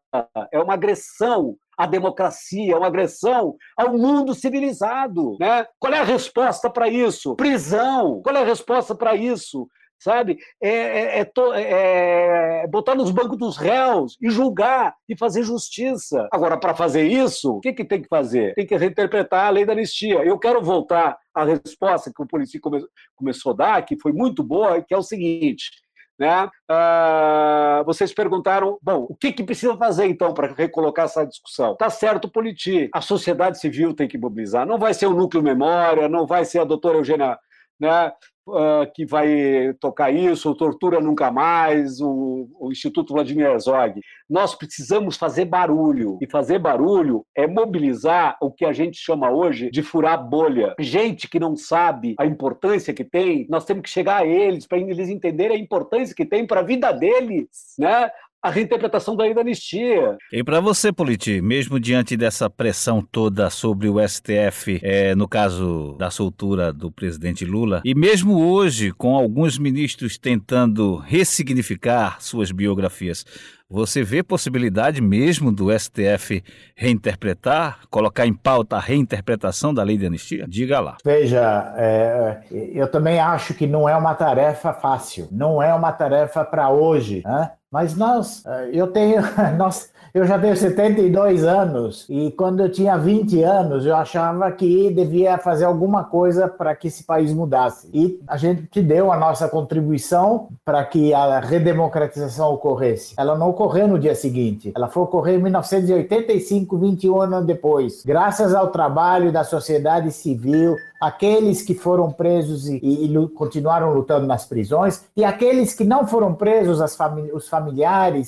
é uma agressão à democracia, é uma agressão ao mundo civilizado. Né? Qual é a resposta para isso? Prisão. Qual é a resposta para isso? Sabe? É, é, é, é, é, botar nos bancos dos réus e julgar e fazer justiça. Agora, para fazer isso, o que, que tem que fazer? Tem que reinterpretar a lei da anistia. Eu quero voltar à resposta que o polícia come, começou a dar, que foi muito boa, que é o seguinte: né? Uh, vocês perguntaram, bom, o que, que precisa fazer então para recolocar essa discussão? Tá certo, Politi, a sociedade civil tem que mobilizar. Não vai ser o núcleo memória, não vai ser a doutora Eugênia né, uh, que vai tocar isso, o Tortura Nunca Mais, o, o, Instituto Vladimir Herzog. Nós precisamos fazer barulho. E fazer barulho é mobilizar o que a gente chama hoje de furar bolha. Gente que não sabe a importância que tem, nós temos que chegar a eles para eles entenderem a importância que tem para a vida deles, né? A reinterpretação da lei da anistia. E para você, Politi, mesmo diante dessa pressão toda sobre o STF, é, no caso da soltura do presidente Lula, e mesmo hoje, com alguns ministros tentando ressignificar suas biografias, você vê possibilidade mesmo do STF reinterpretar, colocar em pauta a reinterpretação da lei de anistia? Diga lá. Veja, é, eu também acho que não é uma tarefa fácil, não é uma tarefa para hoje. Né? Mas nós, eh, eu tenho, <laughs> nós, eu já tenho 72 anos e quando eu tinha 20 anos eu achava que devia fazer alguma coisa para que esse país mudasse. E a gente deu a nossa contribuição para que a redemocratização ocorresse. Ela não ocorreu no dia seguinte, ela foi ocorrer em 1985, 21 anos depois, graças ao trabalho da sociedade civil, aqueles que foram presos e, e, e, continuaram lutando nas prisões, e aqueles que não foram presos, famí os familiares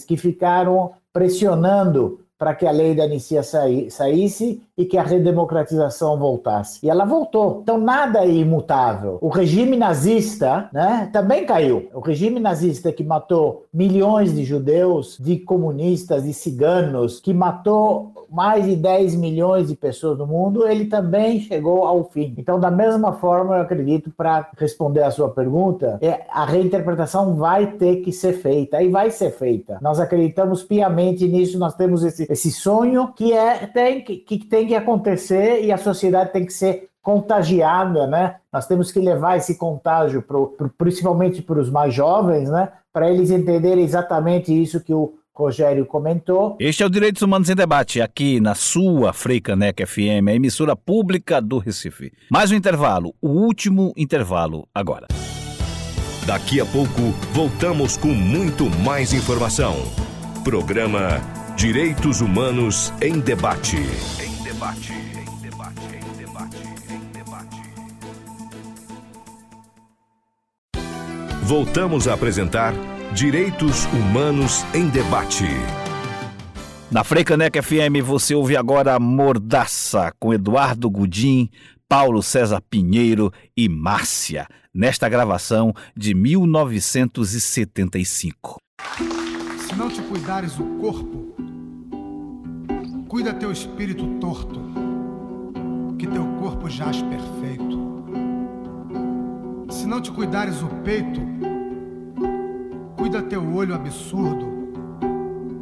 que ficaram pressionando para que a lei da anistia saísse e que a redemocratização voltasse. E ela voltou. Então nada é imutável. O regime nazista né, também caiu. O regime nazista que matou milhões de judeus, de comunistas, de ciganos, que matou mais de 10 milhões de pessoas no mundo, ele também chegou ao fim. Então, da mesma forma, eu acredito, para responder a sua pergunta, é, a reinterpretação vai ter que ser feita e vai ser feita. Nós acreditamos piamente nisso, nós temos esse, esse sonho que é tem que, que tem que acontecer e a sociedade tem que ser contagiada, né? Nós temos que levar esse contágio, pro, pro, principalmente para os mais jovens, né? Para eles entenderem exatamente isso que o Rogério comentou. Este é o Direitos Humanos em Debate, aqui na sua Freicaneca FM, a emissora pública do Recife. Mais um intervalo, o último intervalo agora. Daqui a pouco, voltamos com muito mais informação. Programa Direitos Humanos em Debate. Em debate, em debate, em debate, em debate. Voltamos a apresentar Direitos Humanos em Debate. Na Freicaneca FM você ouve agora Mordaça com Eduardo Gudim, Paulo César Pinheiro e Márcia, nesta gravação de 1975. Se não te cuidares o corpo, cuida teu espírito torto, que teu corpo jaz perfeito. Se não te cuidares o peito, Cuida teu olho absurdo,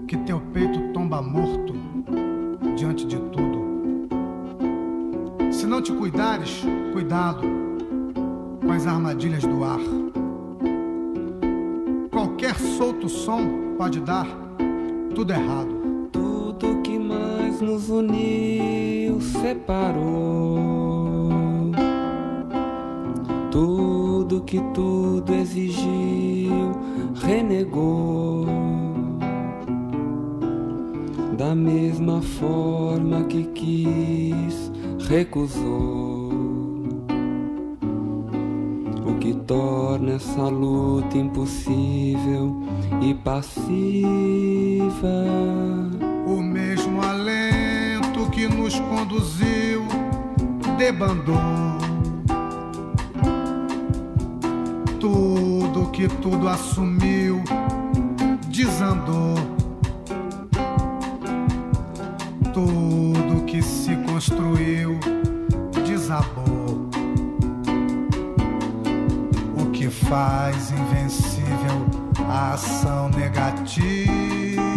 que teu peito tomba morto diante de tudo. Se não te cuidares, cuidado com as armadilhas do ar. Qualquer solto som pode dar tudo errado. Tudo que mais nos uniu separou. Tudo que tudo exigiu renegou. Da mesma forma que quis, recusou. O que torna essa luta impossível e passiva. O mesmo alento que nos conduziu debandou que tudo assumiu, desandou. Tudo que se construiu, desabou. O que faz invencível a ação negativa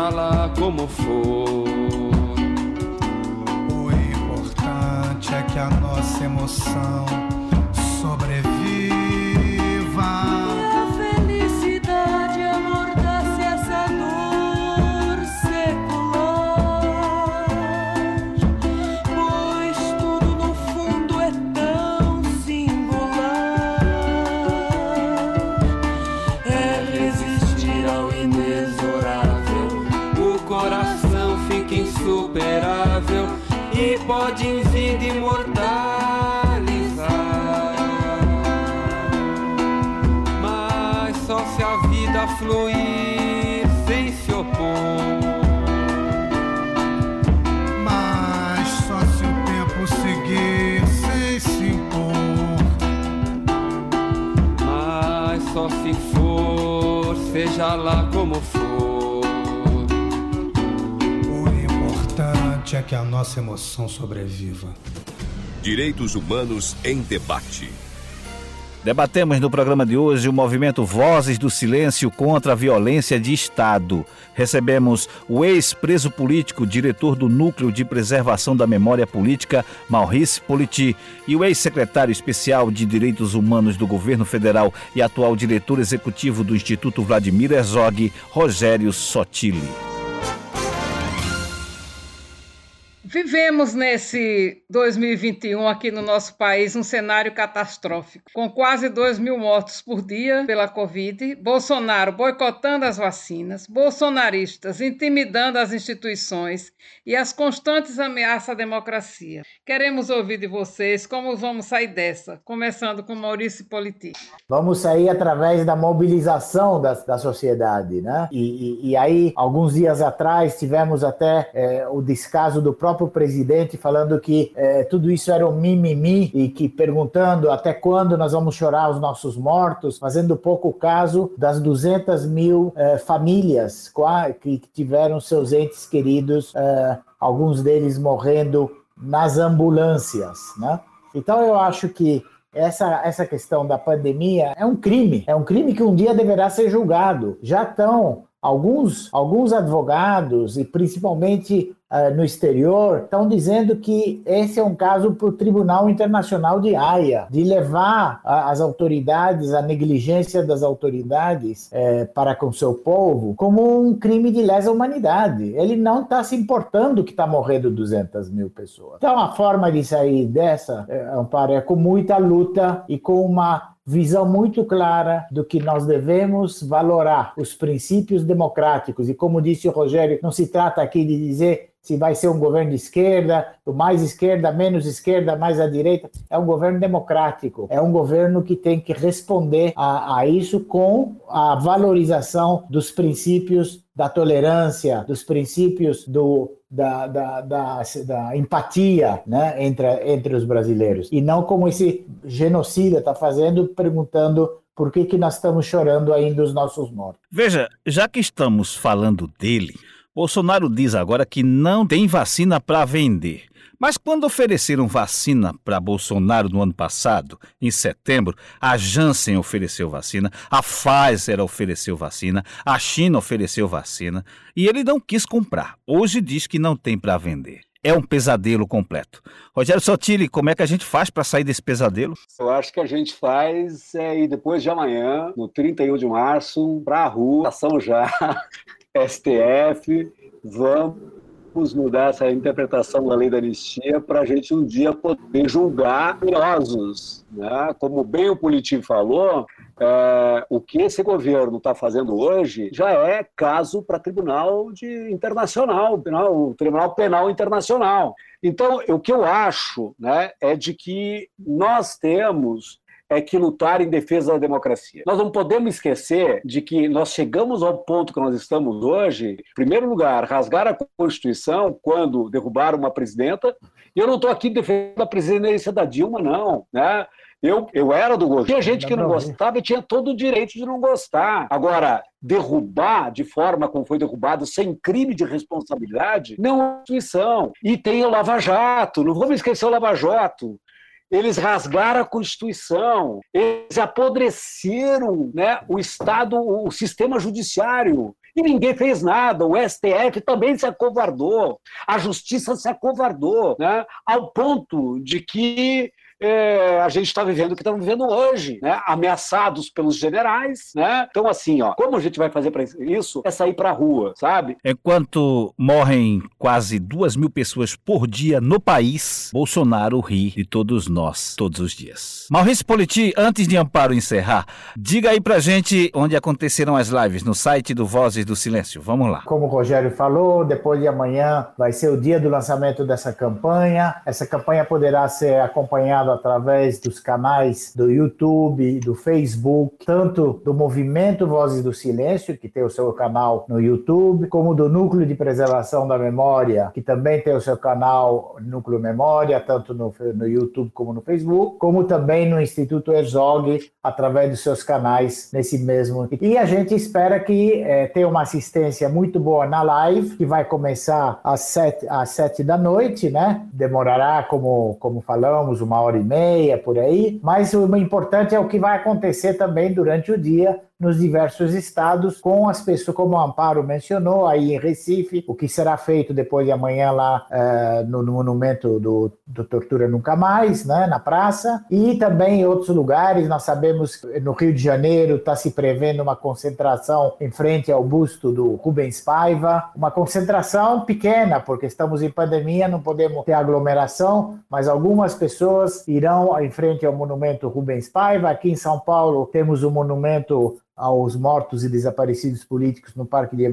seja lá como for. O importante é que a nossa emoção For, seja lá como for. O importante é que a nossa emoção sobreviva. Direitos Humanos em Debate. Debatemos no programa de hoje o movimento Vozes do Silêncio contra a Violência de Estado. Recebemos o ex-preso político, diretor do Núcleo de Preservação da Memória Política, Maurice Politi, e o ex-secretário especial de Direitos Humanos do Governo Federal e atual diretor executivo do Instituto Vladimir Herzog, Rogério Sotili. Vivemos nesse 2021 aqui no nosso país um cenário catastrófico, com quase 2 mil mortos por dia pela Covid, Bolsonaro boicotando as vacinas, bolsonaristas intimidando as instituições e as constantes ameaças à democracia. Queremos ouvir de vocês como vamos sair dessa, começando com Maurício Politi. Vamos sair através da mobilização da, da sociedade, né? E, e, e aí, alguns dias atrás, tivemos até é, o descaso do próprio presidente falando que é, tudo isso era um mimimi e que perguntando até quando nós vamos chorar os nossos mortos, fazendo pouco caso das 200 mil é, famílias que tiveram seus entes queridos, é, alguns deles morrendo nas ambulâncias, né? Então eu acho que essa, essa questão da pandemia é um crime, é um crime que um dia deverá ser julgado. Já estão alguns, alguns advogados e principalmente uh, no exterior estão dizendo que esse é um caso para o Tribunal Internacional de Haia, de levar a, as autoridades, a negligência das autoridades eh, para com seu povo como um crime de lesa humanidade. Ele não está se importando que está morrendo 200 mil pessoas. Então a forma de sair dessa, é, Amparo, é com muita luta e com uma visão muito clara do que nós devemos valorar os princípios democráticos. E como disse o Rogério, não se trata aqui de dizer se vai ser um governo de esquerda, mais esquerda, menos esquerda, mais à direita. É um governo democrático. É um governo que tem que responder a, a isso com a valorização dos princípios da tolerância, dos princípios do, da, da, da, da, empatia né, entre, entre os brasileiros. E não como esse genocida está fazendo, perguntando por que, que nós estamos chorando ainda os nossos mortos. Veja, já que estamos falando dele, Bolsonaro diz agora que não tem vacina para vender. Mas quando ofereceram vacina para Bolsonaro no ano passado, em setembro, a Janssen ofereceu vacina, a Pfizer ofereceu vacina, a China ofereceu vacina e ele não quis comprar. Hoje diz que não tem para vender. É um pesadelo completo. Rogério Sotile, como é que a gente faz para sair desse pesadelo? Eu acho que a gente faz é ir depois de amanhã, no 31 de março, para a rua, ação já, <laughs> STF, vamos mudar essa interpretação da lei da anistia para a gente um dia poder julgar criminosos. Né? Como bem o Politi falou, é, o que esse governo está fazendo hoje já é caso para tribunal de internacional, o tribunal penal internacional. Então, o que eu acho né, é de que nós temos é que lutar em defesa da democracia. Nós não podemos esquecer de que nós chegamos ao ponto que nós estamos hoje, em primeiro lugar, rasgar a Constituição quando derrubaram uma presidenta, e eu não estou aqui defendendo a presidência da Dilma, não. Né? Eu, eu era do governo. Tinha gente que não gostava e tinha todo o direito de não gostar. Agora, derrubar de forma como foi derrubado, sem crime de responsabilidade, não é instituição. E tem o Lava Jato, não vamos esquecer o Lava Jato. Eles rasgaram a Constituição, eles apodreceram né, o Estado, o sistema judiciário. E ninguém fez nada. O STF também se acovardou, a justiça se acovardou, né, ao ponto de que é, a gente está vivendo o que estamos vivendo hoje, né? ameaçados pelos generais. Né? Então, assim, ó, como a gente vai fazer para isso? É sair para a rua, sabe? Enquanto morrem quase duas mil pessoas por dia no país, Bolsonaro ri de todos nós, todos os dias. Maurício Politi, antes de Amparo encerrar, diga aí para gente onde aconteceram as lives, no site do Vozes do Silêncio. Vamos lá. Como o Rogério falou, depois de amanhã vai ser o dia do lançamento dessa campanha. Essa campanha poderá ser acompanhada através dos canais do YouTube, do Facebook, tanto do Movimento Vozes do Silêncio, que tem o seu canal no YouTube, como do Núcleo de Preservação da Memória, que também tem o seu canal Núcleo Memória, tanto no, no YouTube como no Facebook, como também no Instituto Herzog, através dos seus canais nesse mesmo. E a gente espera que é, tenha uma assistência muito boa na live, que vai começar às sete, às sete da noite, né? Demorará, como, como falamos, uma hora e meia, por aí. Mas o importante é o que vai acontecer também durante o dia nos diversos estados, com as pessoas, como o Amparo mencionou, aí em Recife, o que será feito depois de amanhã lá uh, no, no, monumento do, do, Tortura Nunca Mais, né, na praça, e também em outros lugares. Nós sabemos que no Rio de Janeiro está se prevendo uma concentração em frente ao busto do Rubens Paiva, uma concentração pequena, porque estamos em pandemia, não podemos ter aglomeração, mas algumas pessoas irão em frente ao monumento Rubens Paiva. Aqui em São Paulo temos o monumento aos mortos e desaparecidos políticos no Parque de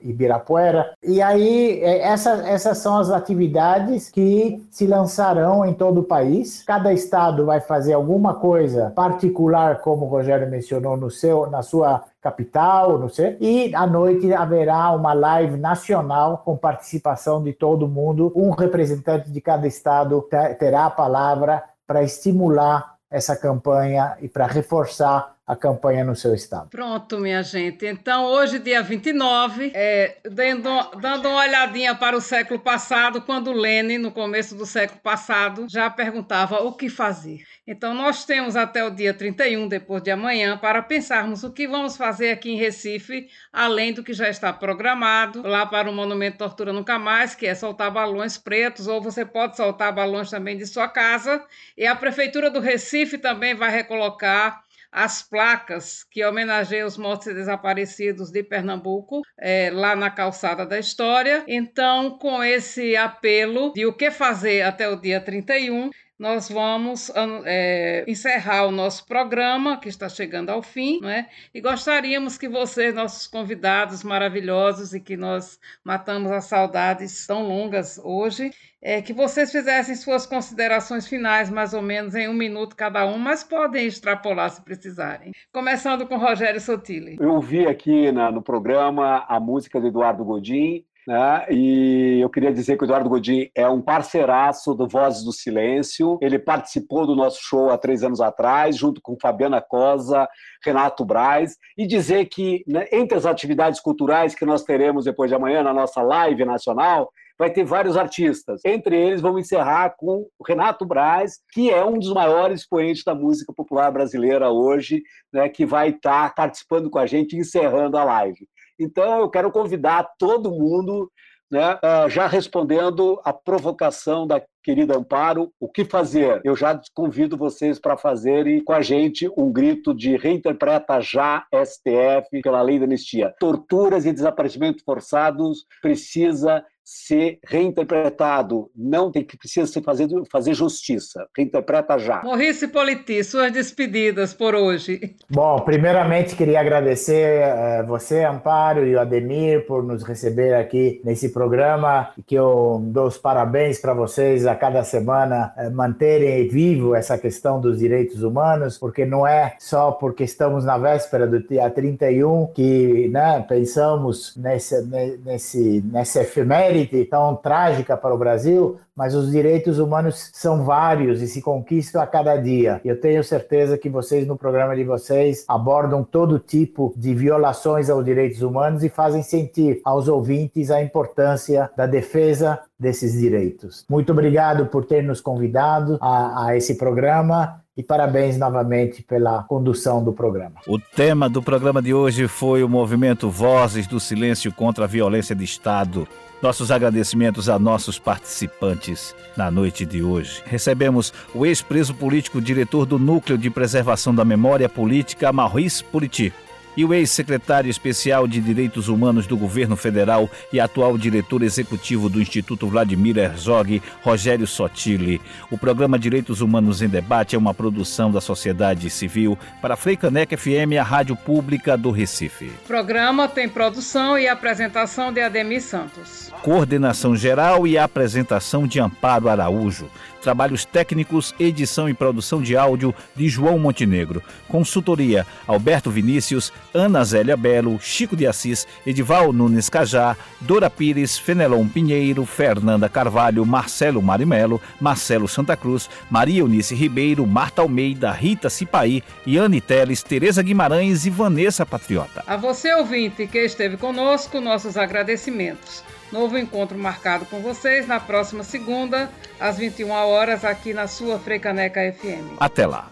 Ibirapuera. E aí, é, essa, essas são as atividades que se lançarão em todo o país. Cada estado vai fazer alguma coisa particular, como o Rogério mencionou, no seu, na sua capital, não sei. E à noite haverá uma live nacional com participação de todo mundo. Um representante de cada estado terá a palavra para estimular essa campanha e para reforçar a campanha no seu estado. Pronto, minha gente. Então, hoje, dia 29, é, dando, dando uma olhadinha para o século passado, quando Lenin, no começo do século passado, já perguntava o que fazer. Então, nós temos até o dia 31, depois de amanhã, para pensarmos o que vamos fazer aqui em Recife, além do que já está programado, lá para o Monumento Tortura Nunca Mais, que é soltar balões pretos, ou você pode soltar balões também de sua casa. E a Prefeitura do Recife também vai recolocar as placas que homenageiam os mortos e desaparecidos de Pernambuco, é, lá na calçada da história. Então, com esse apelo de o que fazer até o dia 31, nós vamos é, encerrar o nosso programa, que está chegando ao fim, né? e gostaríamos que vocês, nossos convidados maravilhosos, e que nós matamos as saudades tão longas hoje, é, que vocês fizessem suas considerações finais, mais ou menos em um minuto cada um, mas podem extrapolar se precisarem. Começando com Rogério Sotile. Eu vi aqui na, no programa a música do Eduardo Godin, né? E eu queria dizer que o Eduardo Godin é um parceiraço do Vozes do Silêncio. Ele participou do nosso show há três anos atrás, junto com Fabiana Cosa, Renato Braz, e dizer que né, entre as atividades culturais que nós teremos depois de amanhã na nossa live nacional, vai ter vários artistas. Entre eles, vamos encerrar com o Renato Braz, que é um dos maiores expoentes da música popular brasileira hoje, né, que vai estar participando com a gente, encerrando a live. Então, eu quero convidar todo mundo, né, ah, já respondendo a provocação da querida Amparo, o que fazer? Eu já convido vocês para fazerem com a gente um grito de reinterpreta já STF pela lei da anistia. Torturas e desaparecimentos forçados precisa ser reinterpretado. Não tem que precisa se fazer, fazer justiça. Reinterpreta já. Maurício Politi, suas despedidas por hoje. Bom, primeiramente queria agradecer uh, você, Amparo, e o Ademir por nos receber aqui nesse programa. Que eu dou os parabéns para vocês a cada semana uh, manterem vivo essa questão dos direitos humanos, porque não é só porque estamos na véspera do dia 31 que né, pensamos nesse, nesse, nessa efeméride tão trágica para o Brasil, mas os direitos humanos são vários e se conquistam a cada dia. Eu tenho certeza que vocês, no programa de vocês, abordam todo tipo de violações aos direitos humanos e fazem sentir aos ouvintes a importância da defesa desses direitos. Muito obrigado por ter nos convidado a, a esse programa e parabéns novamente pela condução do programa. O tema do programa de hoje foi o movimento Vozes do Silêncio contra a Violência de Estado. Nossos agradecimentos a nossos participantes na noite de hoje. Recebemos o ex-preso político, diretor do Núcleo de Preservação da Memória Política, Maurice Puriti e o ex-secretário especial de Direitos Humanos do Governo Federal e atual diretor executivo do Instituto Vladimir Herzog, Rogério Sotile. O programa Direitos Humanos em Debate é uma produção da sociedade civil para a Freicanec FM, a rádio pública do Recife. O programa tem produção e apresentação de Ademir Santos. Coordenação geral e apresentação de Amparo Araújo. Trabalhos técnicos, edição e produção de áudio de João Montenegro. Consultoria Alberto Vinícius, Ana Zélia Belo, Chico de Assis, Edival Nunes Cajá, Dora Pires, Fenelon Pinheiro, Fernanda Carvalho, Marcelo Marimelo, Marcelo Santa Cruz, Maria Eunice Ribeiro, Marta Almeida, Rita Cipaí, Yane Teles, Tereza Guimarães e Vanessa Patriota. A você, ouvinte, que esteve conosco, nossos agradecimentos. Novo encontro marcado com vocês na próxima segunda, às 21 horas, aqui na sua Freicaneca FM. Até lá.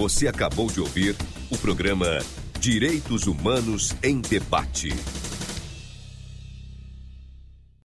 Você acabou de ouvir o programa Direitos Humanos em Debate.